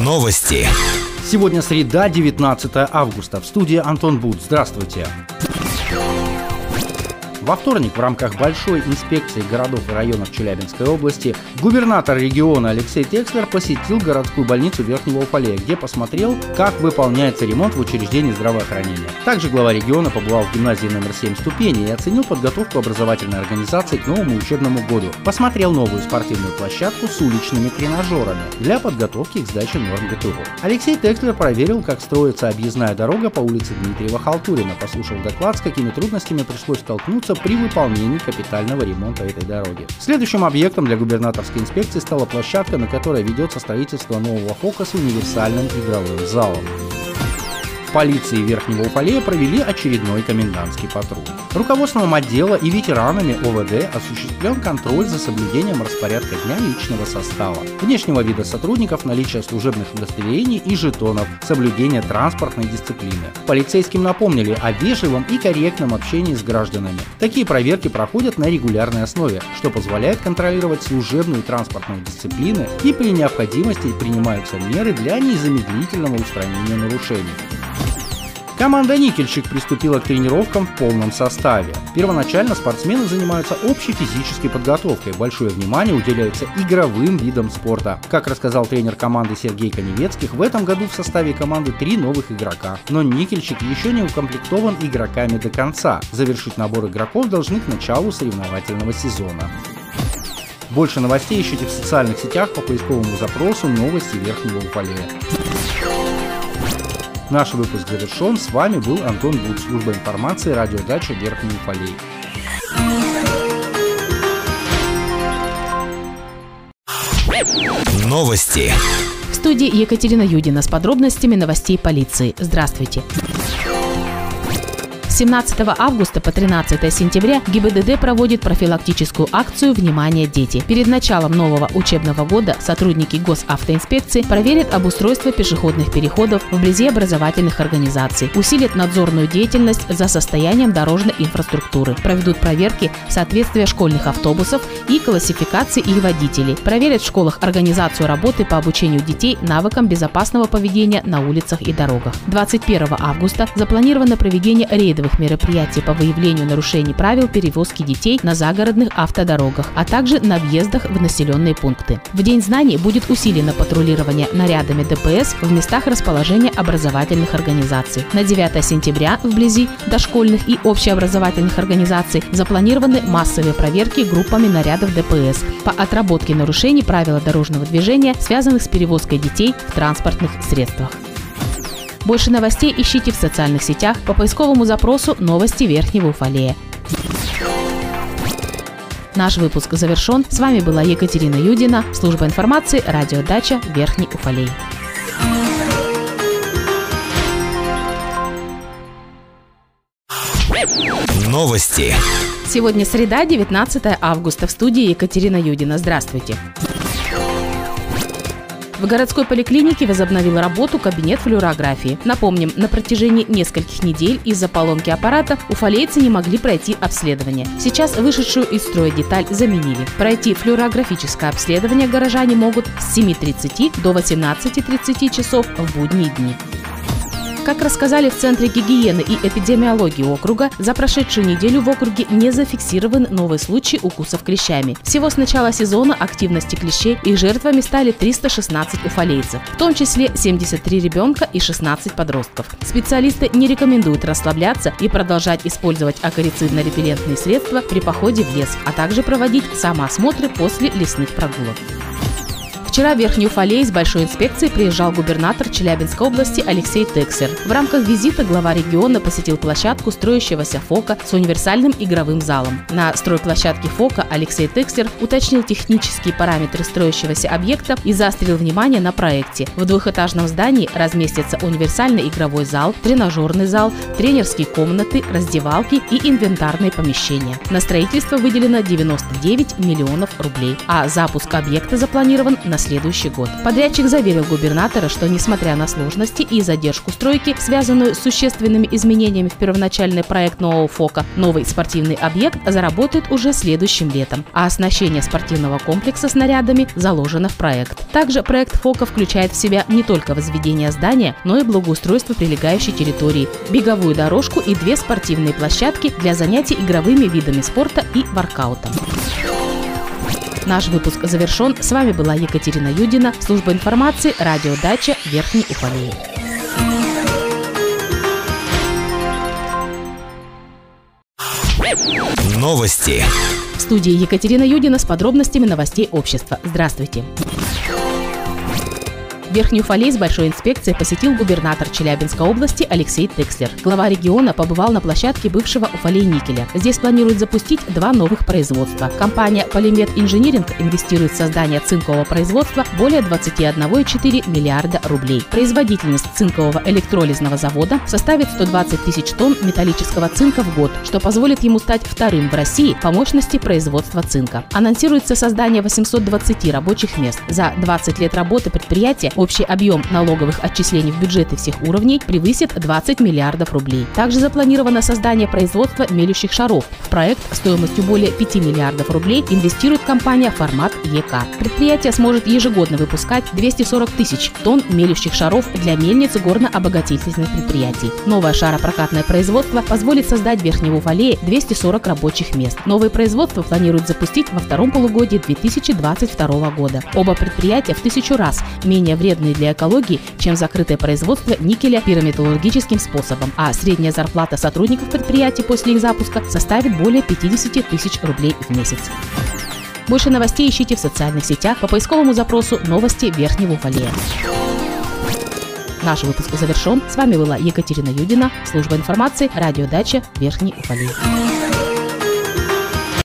Новости. Сегодня среда, 19 августа. В студии Антон Буд. Здравствуйте. Во вторник в рамках большой инспекции городов и районов Челябинской области губернатор региона Алексей Текслер посетил городскую больницу Верхнего Уфалея, где посмотрел, как выполняется ремонт в учреждении здравоохранения. Также глава региона побывал в гимназии номер 7 ступени и оценил подготовку образовательной организации к новому учебному году. Посмотрел новую спортивную площадку с уличными тренажерами для подготовки к сдаче норм ГТО. Алексей Текслер проверил, как строится объездная дорога по улице Дмитриева-Халтурина, послушал доклад, с какими трудностями пришлось столкнуться при выполнении капитального ремонта этой дороги. Следующим объектом для губернаторской инспекции стала площадка, на которой ведется строительство нового ФОКа с универсальным игровым залом полиции Верхнего Уфалея провели очередной комендантский патруль. Руководством отдела и ветеранами ОВД осуществлен контроль за соблюдением распорядка дня личного состава, внешнего вида сотрудников, наличия служебных удостоверений и жетонов, соблюдения транспортной дисциплины. Полицейским напомнили о вежливом и корректном общении с гражданами. Такие проверки проходят на регулярной основе, что позволяет контролировать служебную и транспортную дисциплины и при необходимости принимаются меры для незамедлительного устранения нарушений. Команда «Никельщик» приступила к тренировкам в полном составе. Первоначально спортсмены занимаются общей физической подготовкой. Большое внимание уделяется игровым видам спорта. Как рассказал тренер команды Сергей Коневецких, в этом году в составе команды три новых игрока. Но «Никельщик» еще не укомплектован игроками до конца. Завершить набор игроков должны к началу соревновательного сезона. Больше новостей ищите в социальных сетях по поисковому запросу «Новости Верхнего Уфалея». Наш выпуск завершен. С вами был Антон Буд, служба информации, радиодача Верхний Уфалей. Новости. В студии Екатерина Юдина с подробностями новостей полиции. Здравствуйте. 17 августа по 13 сентября ГИБДД проводит профилактическую акцию «Внимание, дети». Перед началом нового учебного года сотрудники госавтоинспекции проверят обустройство пешеходных переходов вблизи образовательных организаций, усилят надзорную деятельность за состоянием дорожной инфраструктуры, проведут проверки соответствия школьных автобусов и классификации их водителей, проверят в школах организацию работы по обучению детей навыкам безопасного поведения на улицах и дорогах. 21 августа запланировано проведение рейдовых рейдовых мероприятий по выявлению нарушений правил перевозки детей на загородных автодорогах, а также на въездах в населенные пункты. В День знаний будет усилено патрулирование нарядами ДПС в местах расположения образовательных организаций. На 9 сентября вблизи дошкольных и общеобразовательных организаций запланированы массовые проверки группами нарядов ДПС по отработке нарушений правил дорожного движения, связанных с перевозкой детей в транспортных средствах. Больше новостей ищите в социальных сетях по поисковому запросу «Новости Верхнего Уфалея». Наш выпуск завершен. С вами была Екатерина Юдина, служба информации, радиодача Верхний Уфалей. Новости. Сегодня среда, 19 августа. В студии Екатерина Юдина. Здравствуйте. В городской поликлинике возобновил работу кабинет флюорографии. Напомним, на протяжении нескольких недель из-за поломки аппарата уфалейцы не могли пройти обследование. Сейчас вышедшую из строя деталь заменили. Пройти флюорографическое обследование горожане могут с 7.30 до 18.30 часов в будние дни. Как рассказали в Центре гигиены и эпидемиологии округа, за прошедшую неделю в округе не зафиксирован новый случай укусов клещами. Всего с начала сезона активности клещей их жертвами стали 316 уфалейцев, в том числе 73 ребенка и 16 подростков. Специалисты не рекомендуют расслабляться и продолжать использовать акарицидно-репеллентные средства при походе в лес, а также проводить самоосмотры после лесных прогулок. Вчера в Верхний Уфалей с большой инспекцией приезжал губернатор Челябинской области Алексей Тексер. В рамках визита глава региона посетил площадку строящегося ФОКа с универсальным игровым залом. На стройплощадке ФОКа Алексей Тексер уточнил технические параметры строящегося объекта и заострил внимание на проекте. В двухэтажном здании разместится универсальный игровой зал, тренажерный зал, тренерские комнаты, раздевалки и инвентарные помещения. На строительство выделено 99 миллионов рублей, а запуск объекта запланирован на следующий год. Подрядчик заверил губернатора, что несмотря на сложности и задержку стройки, связанную с существенными изменениями в первоначальный проект нового ФОКа, новый спортивный объект заработает уже следующим летом, а оснащение спортивного комплекса снарядами заложено в проект. Также проект ФОКа включает в себя не только возведение здания, но и благоустройство прилегающей территории, беговую дорожку и две спортивные площадки для занятий игровыми видами спорта и воркаутом. Наш выпуск завершен. С вами была Екатерина Юдина, служба информации, радиодача Верхний Уфалей. Новости. В студии Екатерина Юдина с подробностями новостей общества. Здравствуйте. Верхнюю Фалей с большой инспекцией посетил губернатор Челябинской области Алексей Текслер. Глава региона побывал на площадке бывшего Уфалей никеля. Здесь планируют запустить два новых производства. Компания Полимет Инжиниринг инвестирует в создание цинкового производства более 21,4 миллиарда рублей. Производительность цинкового электролизного завода составит 120 тысяч тонн металлического цинка в год, что позволит ему стать вторым в России по мощности производства цинка. Анонсируется создание 820 рабочих мест. За 20 лет работы предприятия Общий объем налоговых отчислений в бюджеты всех уровней превысит 20 миллиардов рублей. Также запланировано создание производства мелющих шаров. В проект стоимостью более 5 миллиардов рублей инвестирует компания «Формат ЕК». Предприятие сможет ежегодно выпускать 240 тысяч тонн мелющих шаров для мельниц горно-обогатительных предприятий. Новое шаропрокатное производство позволит создать в Верхнем Уфалее 240 рабочих мест. Новые производства планируют запустить во втором полугодии 2022 года. Оба предприятия в тысячу раз менее вредны вредные для экологии, чем закрытое производство никеля пирометаллургическим способом, а средняя зарплата сотрудников предприятий после их запуска составит более 50 тысяч рублей в месяц. Больше новостей ищите в социальных сетях по поисковому запросу «Новости Верхнего Уфалея». Наш выпуск завершен. С вами была Екатерина Юдина, служба информации, радиодача Верхний Уфалей.